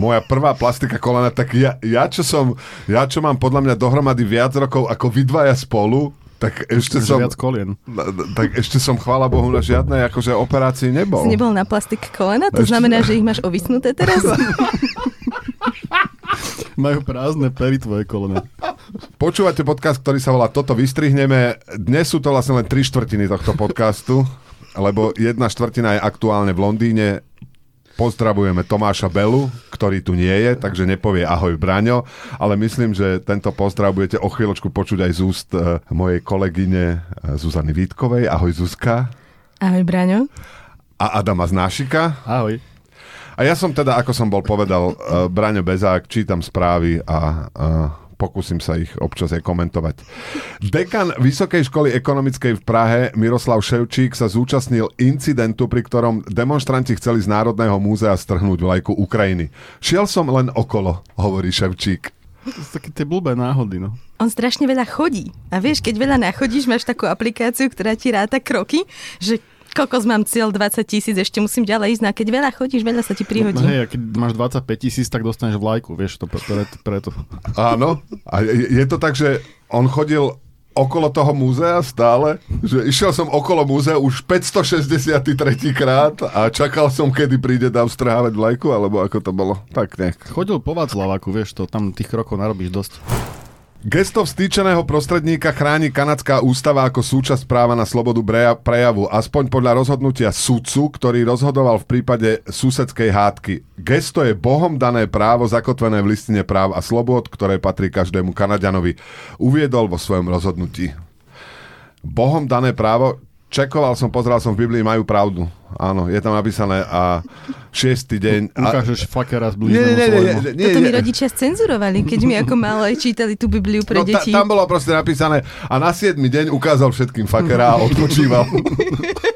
moja prvá plastika kolena, tak ja, ja, čo som, ja čo mám podľa mňa dohromady viac rokov ako vy dvaja spolu, tak ešte som... Viac kolien. Tak ešte som, chvála Bohu, na žiadnej akože operácii nebol. Si nebol na plastik kolena? To ešte... znamená, že ich máš ovysnuté teraz? Majú prázdne pery tvoje kolena. Počúvate podcast, ktorý sa volá Toto vystrihneme. Dnes sú to vlastne len tri štvrtiny tohto podcastu, lebo jedna štvrtina je aktuálne v Londýne, Pozdravujeme Tomáša Belu, ktorý tu nie je, takže nepovie ahoj Braňo, ale myslím, že tento pozdrav budete o chvíľočku počuť aj z úst uh, mojej kolegyne uh, Zuzany Vítkovej. Ahoj Zuzka. Ahoj Braňo. A Adama Znášika. Ahoj. A ja som teda, ako som bol povedal, uh, Braňo Bezák, čítam správy a pokúsim sa ich občas aj komentovať. Dekan Vysokej školy ekonomickej v Prahe Miroslav Ševčík sa zúčastnil incidentu, pri ktorom demonstranti chceli z Národného múzea strhnúť vlajku Ukrajiny. Šiel som len okolo, hovorí Ševčík. To sú také tie blbé náhody, no. On strašne veľa chodí. A vieš, keď veľa nachodíš, máš takú aplikáciu, ktorá ti ráta kroky, že kokos mám cieľ 20 tisíc, ešte musím ďalej ísť. No a keď veľa chodíš, veľa sa ti prihodí. No, hej, a keď máš 25 tisíc, tak dostaneš vlajku, vieš, to preto. preto. Áno, a je, je to tak, že on chodil okolo toho múzea stále, že išiel som okolo múzea už 563 krát a čakal som, kedy príde tam strhávať vlajku, alebo ako to bolo. Tak nejak. Chodil po Václavaku, vieš to, tam tých krokov narobíš dosť. Gesto vstýčeného prostredníka chráni kanadská ústava ako súčasť práva na slobodu prejavu, aspoň podľa rozhodnutia sudcu, ktorý rozhodoval v prípade susedskej hádky. Gesto je bohom dané právo zakotvené v listine práv a slobod, ktoré patrí každému Kanadianovi. Uviedol vo svojom rozhodnutí. Bohom dané právo, čekoval som, pozeral som v Biblii, majú pravdu. Áno, je tam napísané a šiestý deň... A... Ukážeš fakera z nie, nie, nie, nie, nie, Toto mi rodičia scenzurovali, keď mi ako malé čítali tú Bibliu pre no, deti. Ta, tam bolo proste napísané a na 7. deň ukázal všetkým fakera a odpočíval.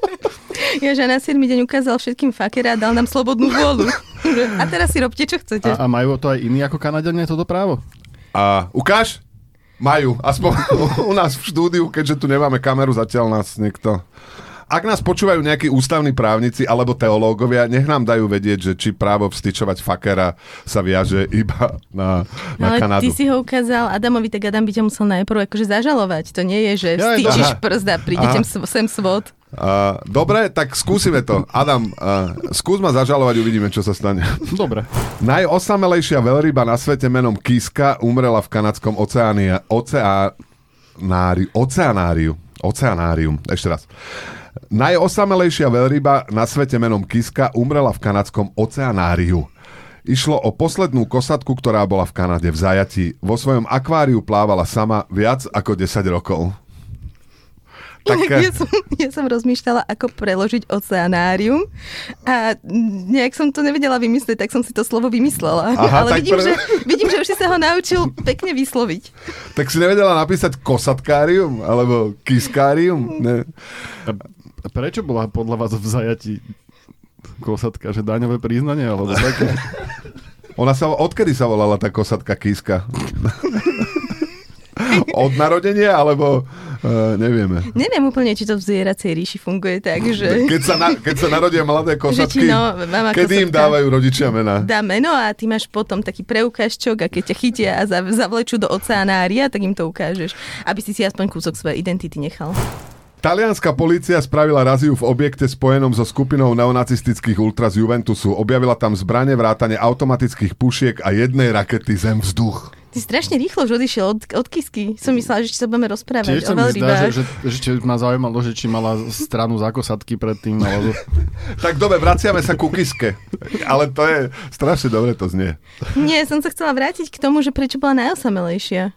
ja, že na 7. deň ukázal všetkým fakera a dal nám slobodnú vôľu. a teraz si robte, čo chcete. A, a majú to aj iní ako Kanadiania, toto právo? A ukáž? Majú, aspoň u nás v štúdiu, keďže tu nemáme kameru, zatiaľ nás niekto... Ak nás počúvajú nejakí ústavní právnici alebo teológovia, nech nám dajú vedieť, že či právo vstyčovať fakera sa viaže iba na, na Ale Kanadu. ty si ho ukázal Adamovi, tak Adam by ťa musel najprv akože zažalovať. To nie je, že aha. prst a príde sem svod. Uh, dobre, tak skúsime to. Adam, uh, skús ma zažalovať, uvidíme, čo sa stane. Dobre. Najosamelejšia veľryba na svete menom Kiska umrela v kanadskom oceánia, oceánáriu, oceánáriu, oceánárium, ešte raz. Najosamelejšia veľryba na svete menom Kiska umrela v kanadskom oceánáriu. Išlo o poslednú kosatku, ktorá bola v Kanade v zajatí. Vo svojom akváriu plávala sama viac ako 10 rokov. Inak Také- ja, som, ja som rozmýšľala, ako preložiť oceanárium a nejak som to nevedela vymyslieť, tak som si to slovo vymyslela. Aha, Ale tak vidím, pre- že, vidím, že už si sa ho naučil pekne vysloviť. Tak si nevedela napísať kosatkárium? Alebo kiskárium? Ne. A prečo bola podľa vás v zajati kosatka, že daňové priznanie, alebo také? Ona sa, odkedy sa volala tá kosatka Kiska? Od narodenia, alebo uh, nevieme. Neviem úplne, či to v zvieracej ríši funguje tak, že Keď sa, na, keď sa narodia mladé ti, kosatky, no, mama kedy im kosatka. dávajú rodičia mená? dá meno a ty máš potom taký preukážčok a keď ťa chytia a zav- zavlečú do oceánária, tak im to ukážeš, aby si si aspoň kúsok svojej identity nechal. Talianská polícia spravila raziu v objekte spojenom so skupinou neonacistických ultras Juventusu. Objavila tam zbranie, vrátane automatických pušiek a jednej rakety zem vzduch. Ty strašne rýchlo už odišiel od, od kisky. Som myslela, že či sa budeme rozprávať Tiež o zdá, že, veľrybách. že, že, že ma zaujímalo, že či mala stranu za kosatky predtým, alebo... Tak dobre, vraciame sa ku kiske. Ale to je strašne dobre to znie. Nie, som sa chcela vrátiť k tomu, že prečo bola najosamelejšia.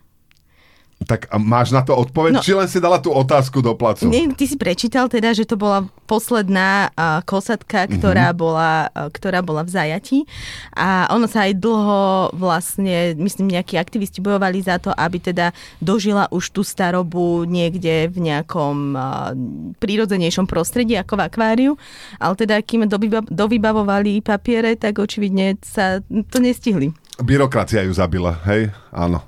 Tak a máš na to odpoveď? No. Či len si dala tú otázku do placu? Nie, ty si prečítal teda, že to bola posledná uh, kosatka, ktorá, Mhm. bola, uh, ktorá bola v zajati a ono sa aj dlho vlastne, myslím, nejakí aktivisti bojovali za to, aby teda dožila už tú starobu niekde v nejakom uh, prírodzenejšom prostredí ako v akváriu, ale teda kým dovyba- dovybavovali papiere, tak očividne sa to nestihli. Byrokracia ju zabila, hej? Áno.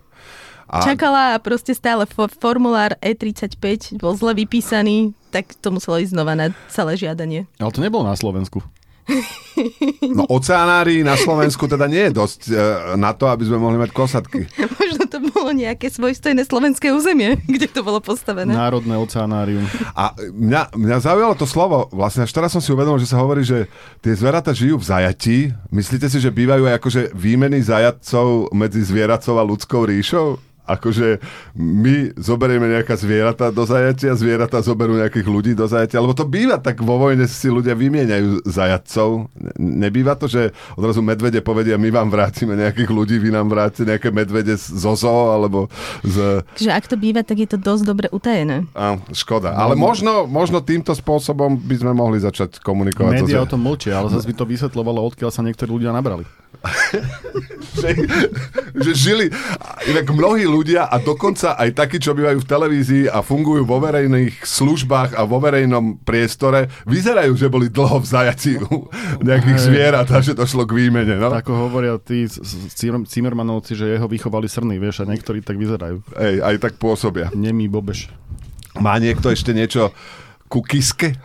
A Čakala a proste stále for- formulár E35 bol zle vypísaný, tak to muselo ísť znova na celé žiadanie. Ale to nebolo na Slovensku. No oceánári na Slovensku teda nie je dosť e, na to, aby sme mohli mať kosatky. Možno to bolo nejaké svojstojné slovenské územie, kde to bolo postavené. Národné oceánárium. A mňa, mňa zaujalo to slovo, vlastne až teraz som si uvedomil, že sa hovorí, že tie zvieratá žijú v zajatí. Myslíte si, že bývajú aj akože výmeny zajatcov medzi zvieracou a ľudskou ríšou? Akože my zoberieme nejaká zvieratá do zajatia, zvieratá zoberú nejakých ľudí do zajatia, lebo to býva tak vo vojne si ľudia vymieňajú zajatcov. Nebýva to, že odrazu medvede povedia, my vám vrátime nejakých ľudí, vy nám vrátite nejaké medvede z zoo, alebo z... Že ak to býva, tak je to dosť dobre utajené. A, škoda. Ale možno, možno týmto spôsobom by sme mohli začať komunikovať. Média o tom mlčia, ale zase by to vysvetľovalo, odkiaľ sa niektorí ľudia nabrali. Že, že žili, inak mnohí ľudia a dokonca aj takí, čo bývajú v televízii a fungujú vo verejných službách a vo verejnom priestore, vyzerajú, že boli dlho v zajaci u nejakých Hej. zvierat a že došlo k výmene. No? Ako hovoria tí Cimermanovci, že jeho vychovali srny, vieš, a niektorí tak vyzerajú. Ej, aj tak pôsobia. Nemý bobeš. Má niekto ešte niečo ku kiske?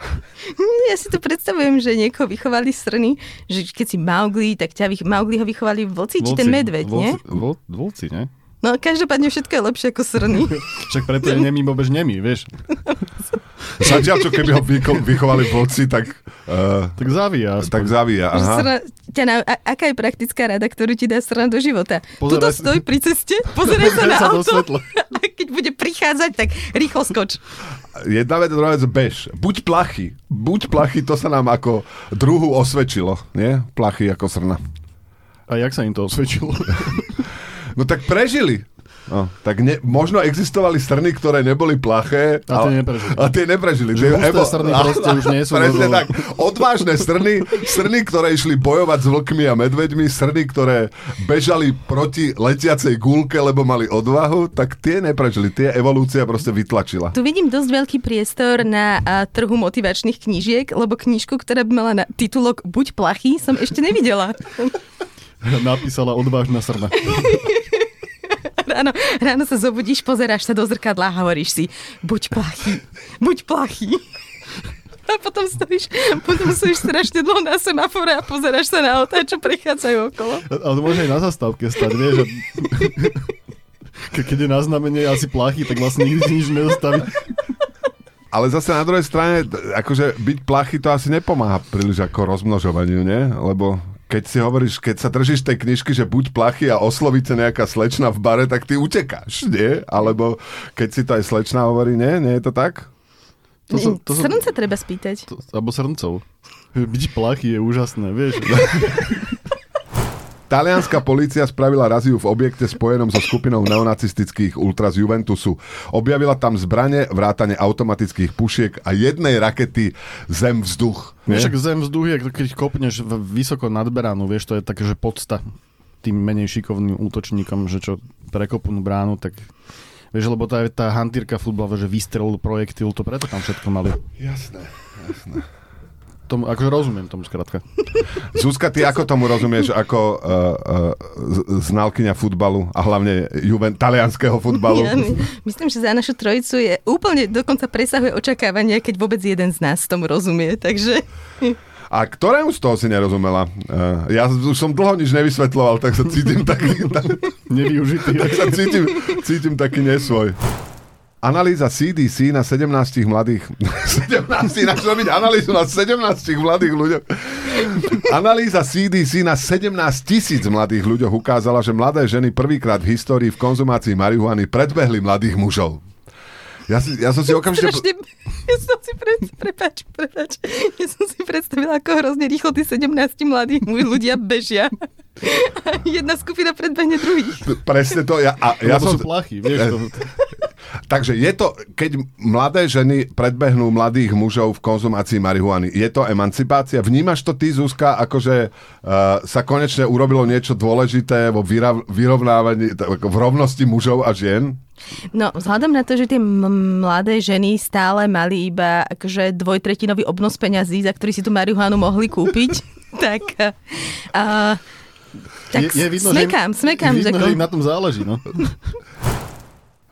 Ja si to predstavujem, že niekoho vychovali srny, že keď si Maugli, tak ťa vych- Maugli ho vychovali vlci, či ten medveď, volci, nie? Vol, volci, nie? No každopádne všetko je lepšie ako srny. Však preto je nemý bobež nemý, vieš. Zatiaľ, čo keby ho vychovali vlci, tak... Uh, tak zavíja. Aspoň. Tak zavíja, aha. Srna, ťa na, a, aká je praktická rada, ktorú ti dá srna do života? Tuto Pozeraj- stoj pri ceste, pozeraj sa na sa auto a keď bude prichádzať, tak rýchlo skoč. Jedna vec, druhá vec, bež. Buď plachy. Buď plachy, to sa nám ako druhu osvedčilo, nie? Plachy ako srna. A jak sa im to osvedčilo? No tak prežili. No, tak ne, možno existovali strny, ktoré neboli plaché. A tie neprežili. A tie neprežili. Že Tie husté strny proste už nie sú, Presne tak. Odvážne strny, strny, ktoré išli bojovať s vlkmi a medveďmi, strny, ktoré bežali proti letiacej gulke, lebo mali odvahu, tak tie neprežili. Tie evolúcia proste vytlačila. Tu vidím dosť veľký priestor na a, trhu motivačných knížiek, lebo knižku, ktorá by mala na titulok Buď plachý, som ešte nevidela. Napísala odvážna srna. Ráno, ráno sa zobudíš, pozeráš sa do zrkadla a hovoríš si Buď plachý, buď plachý. A potom stojíš, potom stojíš strašne dlho na semafore a pozeráš sa na autá, čo prechádzajú okolo. Ale môže aj na zastávke stať, vieš. Keď je na znamenie asi plachy, tak vlastne nikdy nič nedostaví. Ale zase na druhej strane, akože byť plachy to asi nepomáha príliš ako rozmnožovaniu, nie? Lebo keď si hovoríš, keď sa držíš tej knižky, že buď plachy a oslovíte nejaká slečna v bare, tak ty utekáš, nie? Alebo keď si to aj slečna hovorí, nie? Nie je to tak? To som- to som- Srnca treba spýtať. To, alebo srncov. Byť plachy je úžasné, vieš. Talianská polícia spravila raziu v objekte spojenom so skupinou neonacistických ultras Juventusu. Objavila tam zbranie, vrátane automatických pušiek a jednej rakety zem-vzduch. nie? Však zem vzduch je, keď kopneš v- vysoko nad vieš, to je také, že podsta tým menej šikovným útočníkom, že čo prekopnú bránu, tak vieš, lebo tá, tá hantírka futbalová, že vystrel projektil, to preto tam všetko mali. Jasné, jasné. Tomu, akože rozumiem tomu skrátka. Zuzka, ty ako tomu rozumieš ako uh, uh, znalkyňa futbalu a hlavne juven, talianského futbalu? Ja my- myslím, že za našu trojicu je úplne dokonca presahuje očakávania, keď vôbec jeden z nás tomu rozumie. Takže A ktorému z toho si nerozumela? Uh, ja už som dlho nič nevysvetloval, tak sa cítim taký, tak, Nevyužitý. tak sa cítim, cítim taký nesvoj. Analýza CDC na 17 mladých... 17, ináč robiť analýzu na 17 mladých ľuďoch. Analýza CDC na 17 tisíc mladých ľuďoch ukázala, že mladé ženy prvýkrát v histórii v konzumácii marihuany predbehli mladých mužov. Ja, si, ja som si okamžite... strašne... Ja som si pred... Prepač, prepač. Ja som si predstavila, ako hrozne rýchlo tí 17 mladí muž- ľudia bežia. Jedna skupina predbehne druhých. Presne to. Ja, a, ja som, sú plachy, vieš. To, Takže je to, keď mladé ženy predbehnú mladých mužov v konzumácii marihuany, je to emancipácia? Vnímaš to ty, Zuzka, akože uh, sa konečne urobilo niečo dôležité vo vyra- vyrovnávaní, v rovnosti mužov a žien? No, vzhľadom na to, že tie m- mladé ženy stále mali iba akože dvojtretinový obnos peňazí, za ktorý si tú marihuanu mohli kúpiť, tak... Uh, tak je, je vidno, že, smekám, smekám. vidno, že im na tom záleží, no.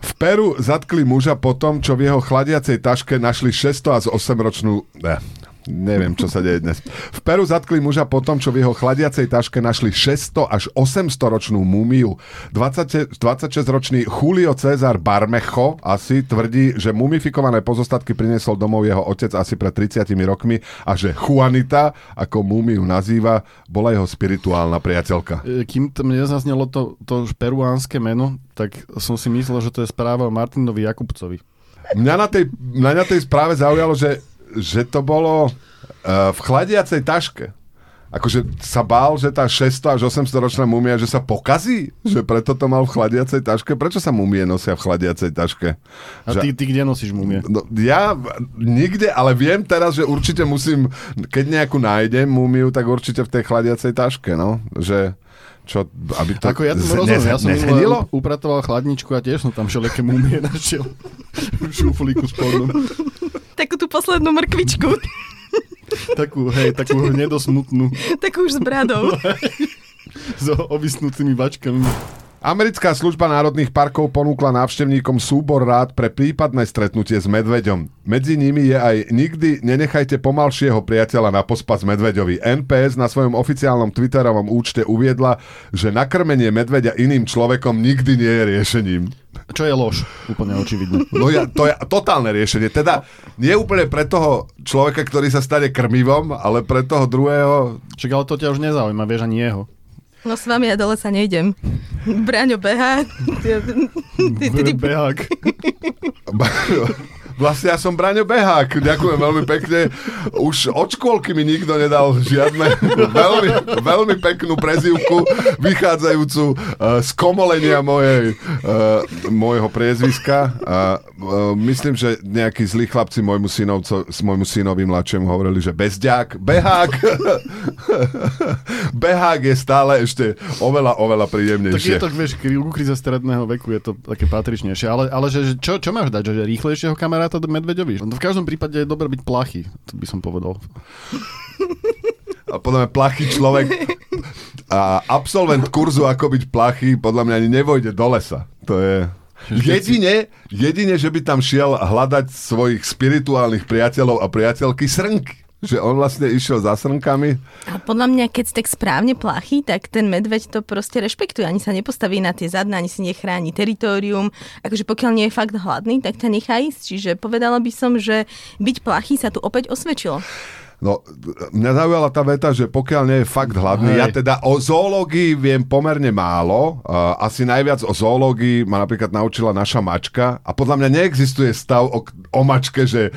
V Peru zatkli muža po tom, čo v jeho chladiacej taške našli 600 až 8 ročnú... Ne. Neviem, čo sa deje dnes. V Peru zatkli muža po tom, čo v jeho chladiacej taške našli 600 až 800 ročnú múmiu. 20, 26-ročný Julio César Barmecho asi tvrdí, že mumifikované pozostatky priniesol domov jeho otec asi pred 30 rokmi a že Juanita, ako múmiu nazýva, bola jeho spirituálna priateľka. E, Kým tam nezaznelo to, to peruánske meno, tak som si myslel, že to je správa o Martinovi Jakubcovi. Mňa na tej, mňa na tej správe zaujalo, že že to bolo uh, v chladiacej taške. Akože sa bál, že tá 600 až 800 ročná mumia, že sa pokazí? Že preto to mal v chladiacej taške? Prečo sa mumie nosia v chladiacej taške? A že... ty, ty kde nosíš mumie? No, ja nikde, ale viem teraz, že určite musím, keď nejakú nájdem mumiu, tak určite v tej chladiacej taške, no. Že čo, aby to... Ako ja to rozumiem, ja som nezhenilo? upratoval chladničku a tiež som tam všelijaké mumie našiel v šuflíku spodnom. Poslednú mrkvičku. takú, hej, takú nedosmutnú. takú už s bradou. s ovisnúcimi bačkami. Americká služba národných parkov ponúkla návštevníkom súbor rád pre prípadné stretnutie s medveďom. Medzi nimi je aj nikdy nenechajte pomalšieho priateľa na pospas medveďovi. NPS na svojom oficiálnom Twitterovom účte uviedla, že nakrmenie medveďa iným človekom nikdy nie je riešením. Čo je lož, úplne očividne. No ja, to je totálne riešenie. Teda nie úplne pre toho človeka, ktorý sa stane krmivom, ale pre toho druhého... Čak ale to ťa už nezaujíma, vieš ani jeho. No s vami ja dole sa nejdem. Braňo behá. Behák. Vlastne ja som Braňo Behák, ďakujem veľmi pekne. Už od škôlky mi nikto nedal žiadne veľmi, veľmi peknú prezivku, vychádzajúcu uh, z komolenia mojej, uh, môjho priezviska. Uh, myslím, že nejakí zlí chlapci môjmu, synovco, môjmu synovi mladšiemu hovorili, že bezďák, Behák. Behák je stále ešte oveľa, oveľa príjemnejšie. Tak je to, vieš, u kríze stredného veku je to také patričnejšie. Ale, ale že, čo, čo máš dať? Že rýchlejšieho kamaráta kamaráta Medveďovi. No v každom prípade je dobré byť plachý, to by som povedal. A podľa mňa plachý človek a absolvent kurzu ako byť plachý, podľa mňa ani nevojde do lesa. To je... Jedine, jedine, že by tam šiel hľadať svojich spirituálnych priateľov a priateľky srnky že on vlastne išiel za srnkami. A podľa mňa, keď si tak správne plachý, tak ten medveď to proste rešpektuje. Ani sa nepostaví na tie zadné, ani si nechráni teritorium. Akože pokiaľ nie je fakt hladný, tak ťa nechá ísť. Čiže povedala by som, že byť plachý sa tu opäť osvedčilo. No, mňa zaujala tá veta, že pokiaľ nie je fakt hladný, Hej. ja teda o zoológii viem pomerne málo. Uh, asi najviac o zoológii ma napríklad naučila naša mačka a podľa mňa neexistuje stav o, o mačke, že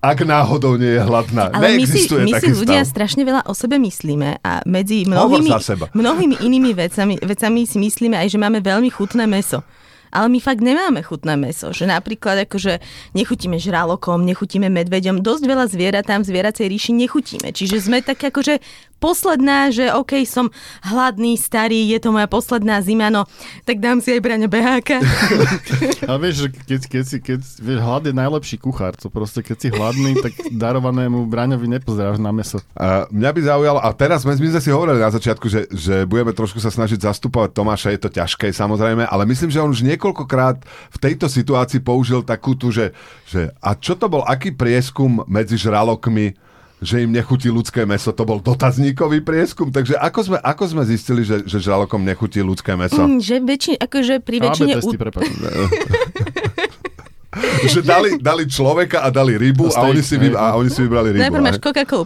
ak náhodou nie je hladná. Ale my si, my si ľudia stav. strašne veľa o sebe myslíme a medzi mnohými, mnohými inými vecami, vecami si myslíme aj, že máme veľmi chutné meso ale my fakt nemáme chutné meso. Že napríklad akože nechutíme žralokom, nechutíme medveďom, dosť veľa zvierat tam v zvieracej ríši nechutíme. Čiže sme tak akože posledná, že OK, som hladný, starý, je to moja posledná zima, no tak dám si aj braňa beháka. Ale vieš, že keď, keď si, keď, vieš, hlad je najlepší kuchár, to proste keď si hladný, tak darovanému braňovi nepozráš na meso. A mňa by zaujalo, a teraz my sme si hovorili na začiatku, že, že budeme trošku sa snažiť zastupovať Tomáša, je to ťažké samozrejme, ale myslím, že on už niekoľkokrát v tejto situácii použil takú tu, že, že a čo to bol, aký prieskum medzi žralokmi že im nechutí ľudské meso. To bol dotazníkový prieskum. Takže ako sme, ako sme zistili, že, že žralokom nechutí ľudské meso? Mm, že väčši, akože pri väčšine... testy, u... že dali, dali človeka a dali rybu a, a, oni si, vy, a oni si vybrali rybu. Najprv máš Coca-Colu,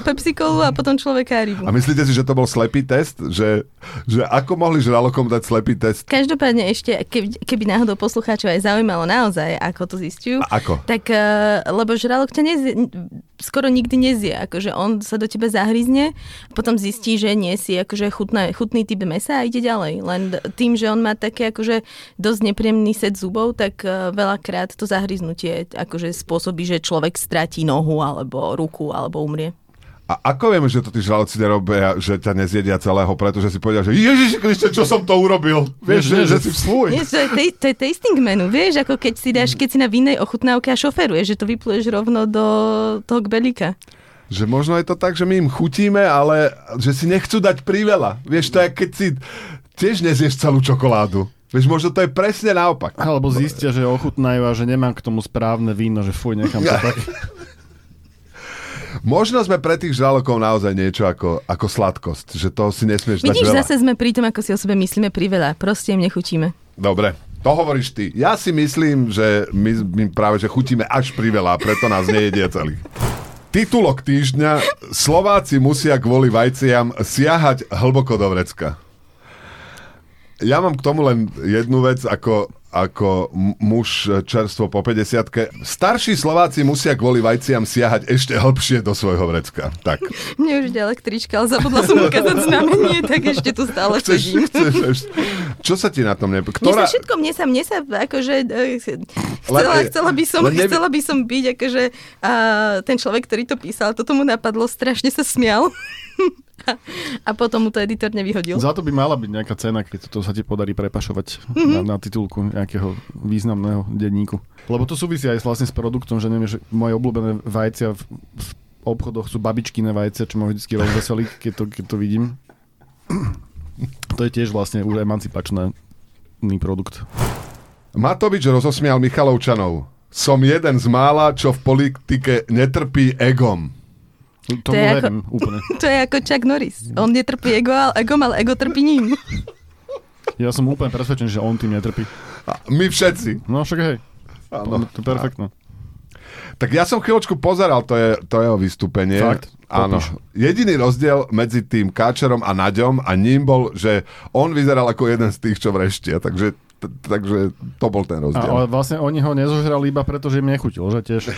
Pepsi-Colu a potom človeka a rybu. A myslíte si, že to bol slepý test? Že, že ako mohli žralokom dať slepý test? Každopádne ešte, keby, keby náhodou poslucháčov aj zaujímalo naozaj, ako to zistujú. A ako? Tak, uh, lebo žralok ťa nezie, skoro nikdy nezie. Akože on sa do teba zahryzne, potom zistí, že nie si akože chutná, chutný typ mesa a ide ďalej. Len tým, že on má také akože dosť nepríjemný set zubov, tak uh, veľakrát to zahryznutie akože spôsobí, že človek stratí nohu alebo ruku alebo umrie. A ako vieme, že to tí žraloci nerobia, že ťa nezjedia celého, pretože si povedia, že Ježiši Kriste, čo som to urobil? Vieš, že, že si fuj. Nie, to, je, to je tasting menu, vieš, ako keď si dáš, keď si na vinnej ochutnávke a šoferuješ, že to vypluješ rovno do toho kbelíka. Že možno je to tak, že my im chutíme, ale že si nechcú dať priveľa. Vieš, to je, keď si tiež nezieš celú čokoládu. Vieš, možno to je presne naopak. Alebo zistia, že ochutnajú a že nemám k tomu správne víno, že fuj, nechám to tak. Možno sme pre tých žralokov naozaj niečo ako, ako sladkosť, že to si nesmieš dať Vidíš, veľa. zase sme pri tom, ako si o sebe myslíme priveľa. Proste im nechutíme. Dobre, to hovoríš ty. Ja si myslím, že my, my práve že chutíme až priveľa, preto nás nejedia celých. Titulok týždňa. Slováci musia kvôli vajciam siahať hlboko do vrecka. Ja mám k tomu len jednu vec, ako, ako muž čerstvo po 50 Starší Slováci musia kvôli vajciam siahať ešte hlbšie do svojho vrecka. Tak. Mne už ide električka, ale zabudla som ukázať znamenie, tak ešte tu stále Chceš, sedím. chceš, ešte- čo sa ti na tom ne... Mne Ktorá... sa všetko, mne sa, mne sa akože, eh, chcela, Len- chcela, by som, neby- chcela by som byť akože a ten človek, ktorý to písal, toto mu napadlo, strašne sa smial. A, potom mu to editor nevyhodil. Za to by mala byť nejaká cena, keď to sa ti podarí prepašovať Mhm. na, na titulku nejakého významného denníku. Lebo to súvisí aj vlastne s produktom, že neviem, že moje obľúbené vajcia v, v obchodoch sú babičkine vajcia, čo ma vždy rozveselí, keď to, keď to vidím. To je tiež vlastne už emancipačný produkt. Matovič rozosmial Michalovčanov. Som jeden z mála, čo v politike netrpí egom. To je ako- verím úplne. To je ako Chuck Norris. On netrpí ego, ale egom, ale ego trpí ním. Ja som úplne presvedčený, že on tým netrpí. A my všetci. No však hej, Áno. to je perfektné. Tak ja som chvíľočku pozeral to, je, to jeho vystúpenie. Fakt? Áno. Popíš. Jediný rozdiel medzi tým Káčerom a Naďom a ním bol, že on vyzeral ako jeden z tých, čo vreštia. Takže, t- takže to bol ten A, rozdiel. ale vlastne oni ho nezožrali iba preto, že im nechutil, že tiež.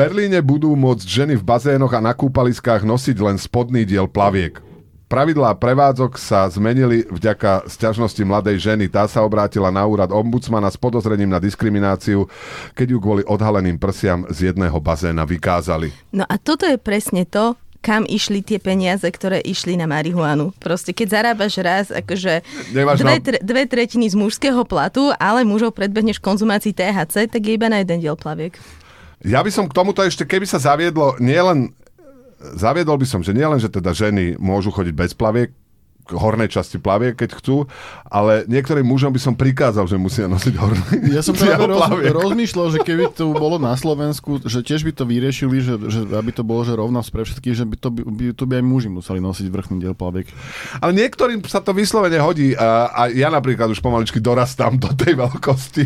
Berlíne budú môcť ženy v bazénoch a na kúpaliskách nosiť len spodný diel plaviek. Pravidlá prevádzok sa zmenili vďaka sťažnosti mladej ženy. Tá sa obrátila na úrad ombudsmana s podozrením na diskrimináciu, keď ju kvôli odhaleným prsiam z jedného bazéna vykázali. No a toto je presne to, kam išli tie peniaze, ktoré išli na marihuanu. Proste keď zarábaš raz akože Nemáš dve, na- tre, dve tretiny z mužského platu, ale mužov predbehneš konzumácii THC, tak je iba na jeden diel plaviek. Ja by som k tomuto ešte, keby sa zaviedlo, nielen zaviedol by som, že nielen, že teda ženy môžu chodiť bez plaviek, hornej časti plaviek, keď chcú, ale niektorým mužom by som prikázal, že musia nosiť horné Ja som práve roz, rozmýšľal, že keby to bolo na Slovensku, že tiež by to vyriešili, že, že aby to bolo že rovnosť pre všetkých, že by to by, by, to by aj muži museli nosiť vrchný diel plaviek. Ale niektorým sa to vyslovene hodí a, a ja napríklad už pomaličky dorastám do tej veľkosti,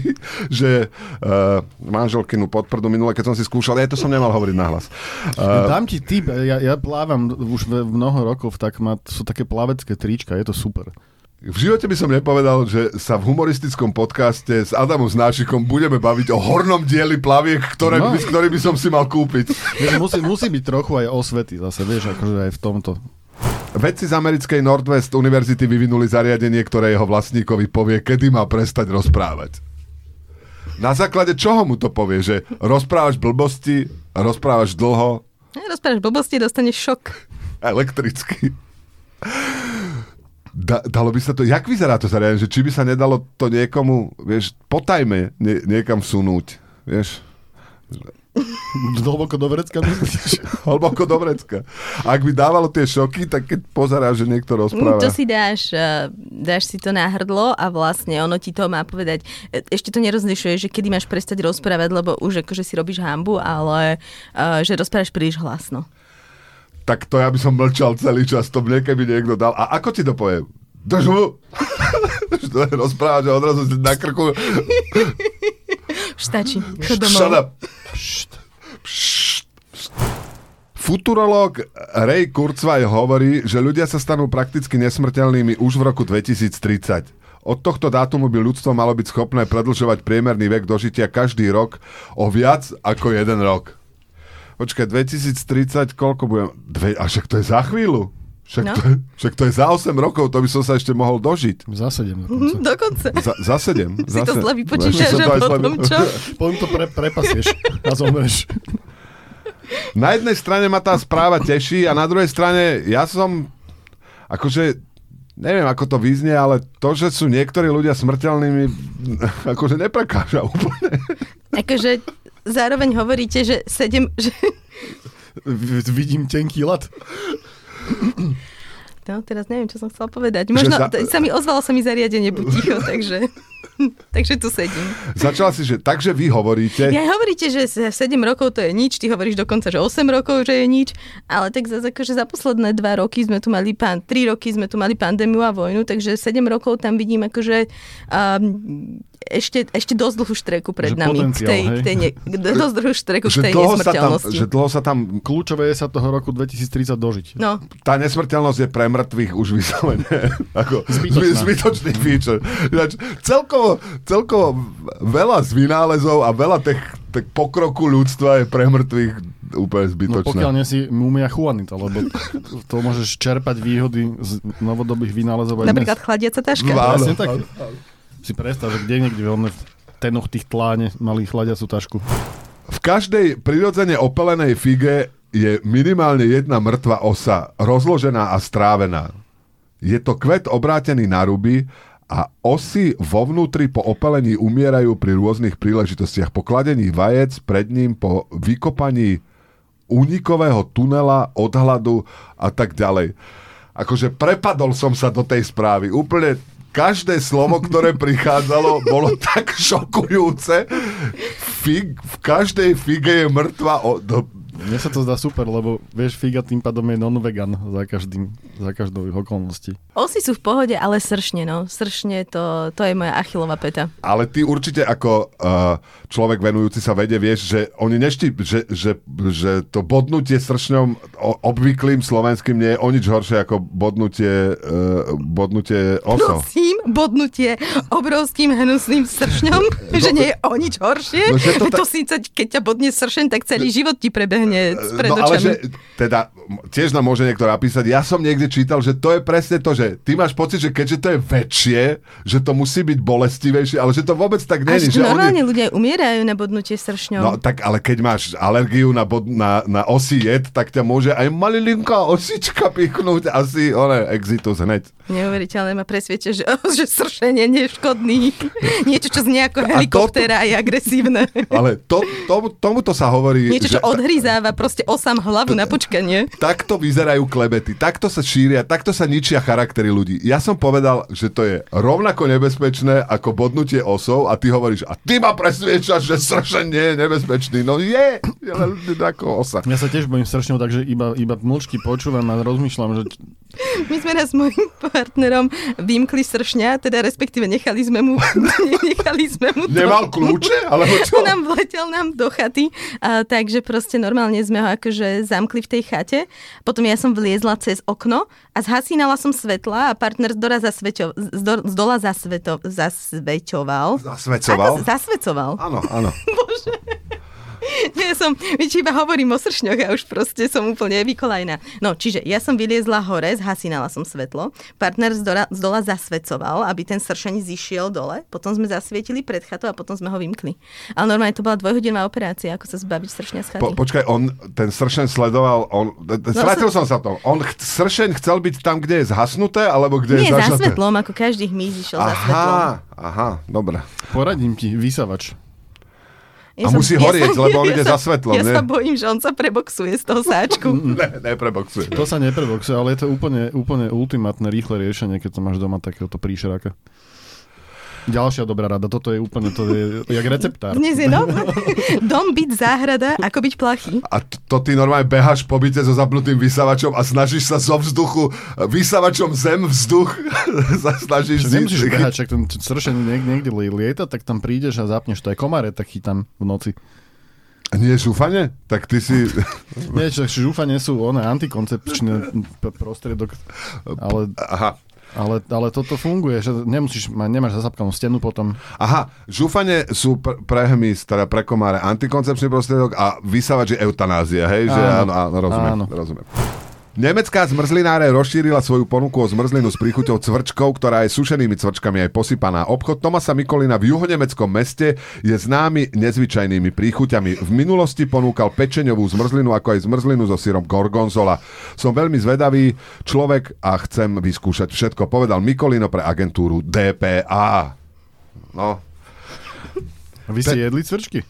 že uh, manželkinu podprdu minule, keď som si skúšal, ja to som nemal hovoriť nahlas. Uh, Dám ti tip, ja, ja plávam už ve, mnoho rokov, tak má, sú také plavecké trička, je to super. v živote by som nepovedal, že sa v humoristickom podcaste s Adamom Znášikom budeme baviť o hornom dieli plaviek, ktoré, No. by, ktorý by som si mal kúpiť. Musí, musí byť trochu aj osvety zase, vieš, akože aj v tomto. Vedci z americkej Northwest univerzity vyvinuli zariadenie, ktoré jeho vlastníkovi povie, kedy má prestať rozprávať. Na základe čoho mu to povie? Že rozprávaš blbosti, rozprávaš dlho, Rozprávaš blbosti, dostaneš šok. elektricky. Da, dalo by sa to... Jak vyzerá to zariadenie? Že či by sa nedalo to niekomu, vieš, potajme nie, niekam vsunúť, vieš? Hlboko do vrecka myslíš? Hlboko do vrecka. Ak by dávalo tie šoky, tak keď pozeráš, že niekto rozpráva... To si dáš, eh, dáš si to na hrdlo a vlastne ono ti to má povedať. E, Ešte to nerozlišuje, že kedy máš prestať rozprávať, lebo už akože si robíš hambu, ale eh, že rozprávaš príliš hlasno. Tak to ja by som mlčal celý čas, to mne keby niekto dal. A ako ti to povie? Drž mu! Že to je rozpráva, že odrazu si na krku. Shut up. Pšt, pšt, pšt. Futurológ Ray Kurzweil hovorí, že ľudia sa stanú prakticky nesmrteľnými už v roku 2030. Od tohto dátumu by ľudstvo malo byť schopné predlžovať priemerný vek dožitia každý rok o viac ako jeden rok. Počkaj, 2030, koľko budem? Dve, a však to je za chvíľu. Však, No. to je, však to je za 8 rokov, to by som sa ešte mohol dožiť. Za sedem Mhm, dokonca. Dokonca. Za, za 7. Si za to zle vypočítaš a potom čo? Potom to pre, prepasieš a zomreš. Na jednej strane ma tá správa teší a na druhej strane ja som akože neviem, ako to vyznie, ale to, že sú niektorí ľudia smrteľnými, akože neprekáža úplne. Akože zároveň hovoríte, že sedem... Že... Vidím tenký lat. No, teraz neviem, čo som chcela povedať. Možno za... sa mi ozvalo sa mi zariadenie, buď ticho, takže... Takže tu sedím. Začala si, že takže vy hovoríte... Ja hovoríte, že 7 rokov to je nič, ty hovoríš dokonca, že 8 rokov, že je nič, ale tak za, akože za posledné 2 roky sme tu mali, pán, 3 roky sme tu mali pandémiu a vojnu, takže 7 rokov tam vidím akože um, ešte, ešte dosť dlhú štreku pred Že nami. K potenciál, tej, hej? k tej ne, dosť dlhú štreku k Že tej dlho, sa tam, nesmrteľnosti. že dlho sa tam... Kľúčové je sa toho roku 2030 dožiť. No, Tá nesmrteľnosť je pre mŕtvych už vyslovene ako Zbytočná. zby- zbytočný feature. Ináč, celkovo, celkovo veľa z vynálezov a veľa tých, tých pokroku ľudstva je pre mŕtvych úplne No zbytočné. pokiaľ nie si mumia Juanita, lebo to môžeš čerpať výhody z novodobých vynálezov aj napríklad dnes. chladiaca taška. Áno, Presne tak. áno, Si predstav, že kde niekde veľmi v tenoch tých tláne mali chladiacu tašku. V každej prirodzene opelenej fige je minimálne jedna mŕtva osa, rozložená a strávená. Je to kvet obrátený na ruby a osy vo vnútri po opelení umierajú pri rôznych príležitostiach. Po kladení vajec, pred ním po vykopaní únikového tunela, odhľadu a tak ďalej. Akože prepadol som sa do tej správy. Úplne každé slovo, ktoré prichádzalo, bolo tak šokujúce. Fig, v každej fige je mŕtva... O, do, Mne sa to zdá super, lebo vieš, figa tým pádom je non-vegan za, každým, za každou okolností. Osy sú v pohode, ale sršne, no. Sršne to, to je moja achilová peta. ale ty určite ako uh, človek venujúci sa vede vieš, že oni neští, že, že, že to bodnutie sršňom obvyklým slovenským nie je o nič horšie ako bodnutie, uh, bodnutie osov. Prosím, bodnutie obrovským hnusným sršňom, že nie je o nič horšie. No, že to to, ta- síce, keď ťa bodne sršen, tak celý život ti prebehne pred No ale že, teda, tiež nám môže niekto napísať, ja som niekde čítal, že to je presne to, že ty máš pocit, že keďže to je väčšie, že to musí byť bolestivejšie, ale že to vôbec tak není. Že normálne oni... ľudia umierajú na bodnutie sršňom. No tak ale keď máš alergiu na, bod, na, na osy jed, tak ťa môže aj malilinká osička pichnúť asi, one, exitus hneď. Neuveriteľné ma presvieča, že, že sršenie nie je škodný. Niečo, čo znie ako toto- helikoptéra a je agresívne. Ale to, to, tomuto sa hovorí, Niečo, čo že odhryzáva proste osam hlavu na počkanie. takto vyzerajú klebety, takto sa šíria, takto sa ničia charaktery ľudí. Ja som povedal, že to je rovnako nebezpečné ako bodnutie osov a ty hovoríš, a ty ma presviečaš, že sršenie je nebezpečný. No je, je len ako osa. Ja sa tiež bojím strašne, takže iba, iba mlčky počúvam a rozmýšľam, že My sme raz s mojim partnerom vymkli sršňa, teda respektíve nechali sme mu, nechali sme mu to. Nemal kľúče? Alebo čo? Nám vletel nám do chaty, a, takže proste normálne sme ho akože zamkli v tej chate. Potom ja som vliezla cez okno a zhasínala som svetla a partner z, dora zasveťo, z, do, z dola zasveto, zasveťoval. Zasvecoval? Ako zasvecoval. Áno, áno. Nie som, vieš, iba hovorím o sršňoch a už proste som úplne vykolajná. No, čiže ja som vyliezla hore, zhasínala som svetlo, partner z, dora, z dola zasvecoval, aby ten sršeň zišiel dole, potom sme zasvietili pred chatou a potom sme ho vymkli. Ale normálne to bola dvojhodinová operácia, ako sa zbaviť sršňa z chaty. Po, počkaj, on, ten sršen sledoval, on, no, strátil som sa v tom. On ch- sršen chcel byť tam, kde je zhasnuté, alebo kde Nie, je za zažaté? svetlom, ako každý hmyz išiel za svetlom. Aha, aha, dobre. poradím ti, vysavač. A Ja musí horieť, lebo on ide za svetlom, Ja nie? sa bojím, že on sa preboxuje z toho sáčku. Ne, nepreboxuje. To sa nepreboxuje, ale je to úplne, úplne ultimátne rýchle riešenie, keď to máš doma takéhoto príšeraka. Ďalšia dobrá rada, toto je úplne, to je jak receptár. Dnes je no? Dom, byť záhrada, ako byť plachý. A to, to ty normálne beháš po byte so zapnutým vysavačom a snažíš sa zo vzduchu, vysavačom zem, vzduch, sa snažíš Čo nemusíš behať, čak ten sršen niekde, niekde li- lieta, tak tam prídeš a zapneš to aj komáre, tak chytám v noci. Nie je šúfanie? Tak ty si... Nie, čo žúfanie sú one antikoncepčný p- prostriedok, ale, Aha. Ale, ale toto funguje, že nemusíš, nemáš zasapkanú stenu potom. Aha, žúfanie sú pr- pre hmyz, teda pre komáre antikoncepčný prostriedok a vysavač je eutanázia, hej? Že áno, Áno. áno, rozumiem, Áno. rozumiem. Nemecká zmrzlináre rozšírila svoju ponuku o zmrzlinu s príchuťou cvrčkov, ktorá je sušenými cvrčkami aj posypaná. Obchod Tomasa Mikolina v juhonemeckom meste je známy nezvyčajnými príchuťami. V minulosti ponúkal pečeňovú zmrzlinu, ako aj zmrzlinu so sírom gorgonzola. Som veľmi zvedavý človek a chcem vyskúšať všetko, povedal Mikolino pre agentúru DPA. No, A vy ste jedli cvrčky?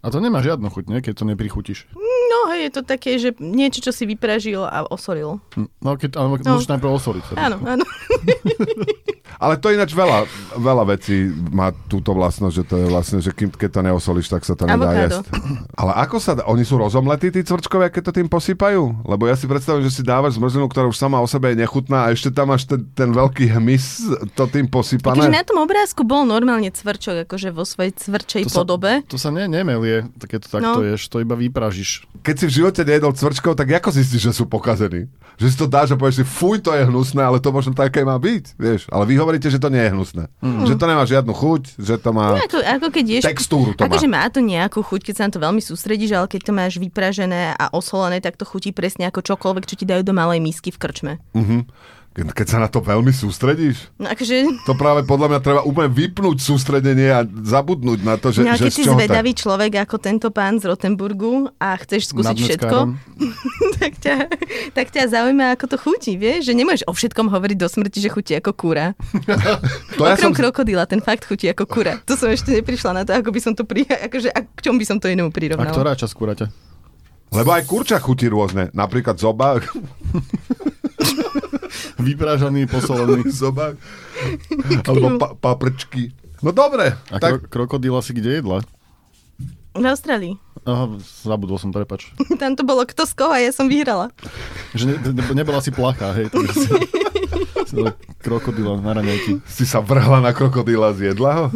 A to nemá žiadnu chuť, nie? keď to neprichutíš. No, hej, je to také, že niečo, čo si vypražil a osolil. No, keď, ale No. musíš najprv osoliť. Áno, áno. Ale to ináč veľa, veľa vecí má túto vlastnosť, že to je vlastne, že kým, keď to neosolíš, tak sa to nedá Avokádo. jesť. Ale ako sa dá? Oni sú rozomletí, tí cvrčkovia, keď to tým posypajú? Lebo ja si predstavujem, že si dávaš zmrzlinu, ktorá už sama o sebe je nechutná a ešte tam máš ten, ten veľký hmyz, to tým Takže posypané. na tom obrázku bol normálne cvrčok, akože vo svojej cvrčej To sa- podobe. To sa ne, nemelie, tak keď to takto No. ješ, to iba vypražíš. Keď si v živote nejedol cvrčkov, tak ako zistíš, že sú pokazení? Že si to dáš a povieš si, fuj, to je hnusné, ale to možno také má byť, vieš. Ale vy hovoríte, že to nie je hnusné. Mm. Že to nemá žiadnu chuť, že to má... No, ako, ako keď ješ... Textúru to má. Akože má to nejakú chuť, keď sa na to veľmi sústredíš, ale keď to máš vypražené a osolené, tak to chutí presne ako čokoľvek, čo ti dajú do malej misky v krčme. Mhm. Keď, sa na to veľmi sústredíš, No akože, to práve podľa mňa treba úplne vypnúť sústredenie a zabudnúť na to, že, no, a že keď si zvedavý človek ako tento pán z Rotenburgu a chceš skúsiť všetko, tak ťa, tak ťa zaujíma, ako to chutí, vieš? Že nemôžeš o všetkom hovoriť do smrti, že chutí ako kúra. To ja som, Okrem krokodíla, ten fakt chutí ako kúra. To som ešte neprišla na to, ako by som to pri... Akože, a k čomu by som to inému A prirovnala. ktorá časť kuraťa? lebo aj kurča chutí rôzne. Napríklad zobák. Vypražaný, posolený. zobák. Alebo pa, paprčky. No dobre. A tak, kro- krokodíla si kde jedla? V Austrálii. Aha, zabudol som, prepač. Tam to bolo kto z koho a ja som vyhrala. Že ne, ne, nebola si plachá, hej. Takže si, krokodíla na raňajky. si sa vrhla na krokodíla, zjedla ho?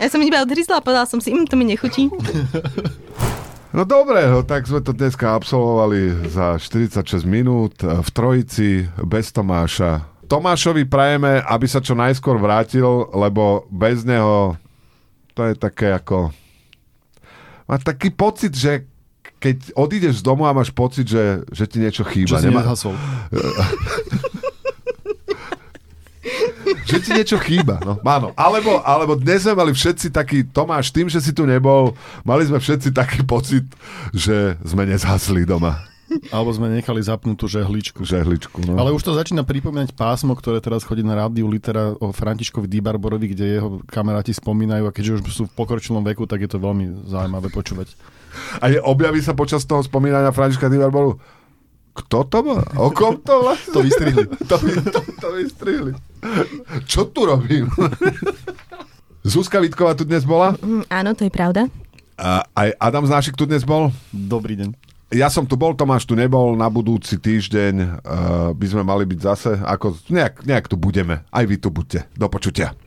Ja som iba odhryzla a povedala som si, im to mi nechutí. No dobre, no, tak sme to dneska absolvovali za 46 minút e, v trojici bez Tomáša. Tomášovi prajeme, aby sa čo najskôr vrátil, lebo bez neho to je také ako... Má taký pocit, že keď odídeš z domu a máš pocit, že, že ti niečo Čo chýba. si Nemá. že ti niečo chýba. No. Áno. Alebo, alebo dnes sme mali všetci taký, Tomáš, tým, že si tu nebol, mali sme všetci taký pocit, že sme nezhasli doma Alebo sme nechali zapnutú žehličku. žehličku. No. Ale už to začína pripomínať pásmo, ktoré teraz chodí na rádiu Litera o Františkovi Dibarborovi, kde jeho kamaráti spomínajú a keďže už sú v pokročilom veku, tak je to veľmi zaujímavé počúvať. A je, objaví sa počas toho spomínania Františka Divarboru. Kto to bol? O kom to vlastne? To vystrihli. to, to, to vystrihli. Čo tu robím? Zuzka Vitková tu dnes bola. Mm, áno, to je pravda. A aj Adam Znášik tu dnes bol. Dobrý deň. Ja som tu bol, Tomáš tu nebol. Na budúci týždeň uh, by sme mali byť zase. Ako, nejak, nejak tu budeme. Aj vy tu buďte. Do počutia.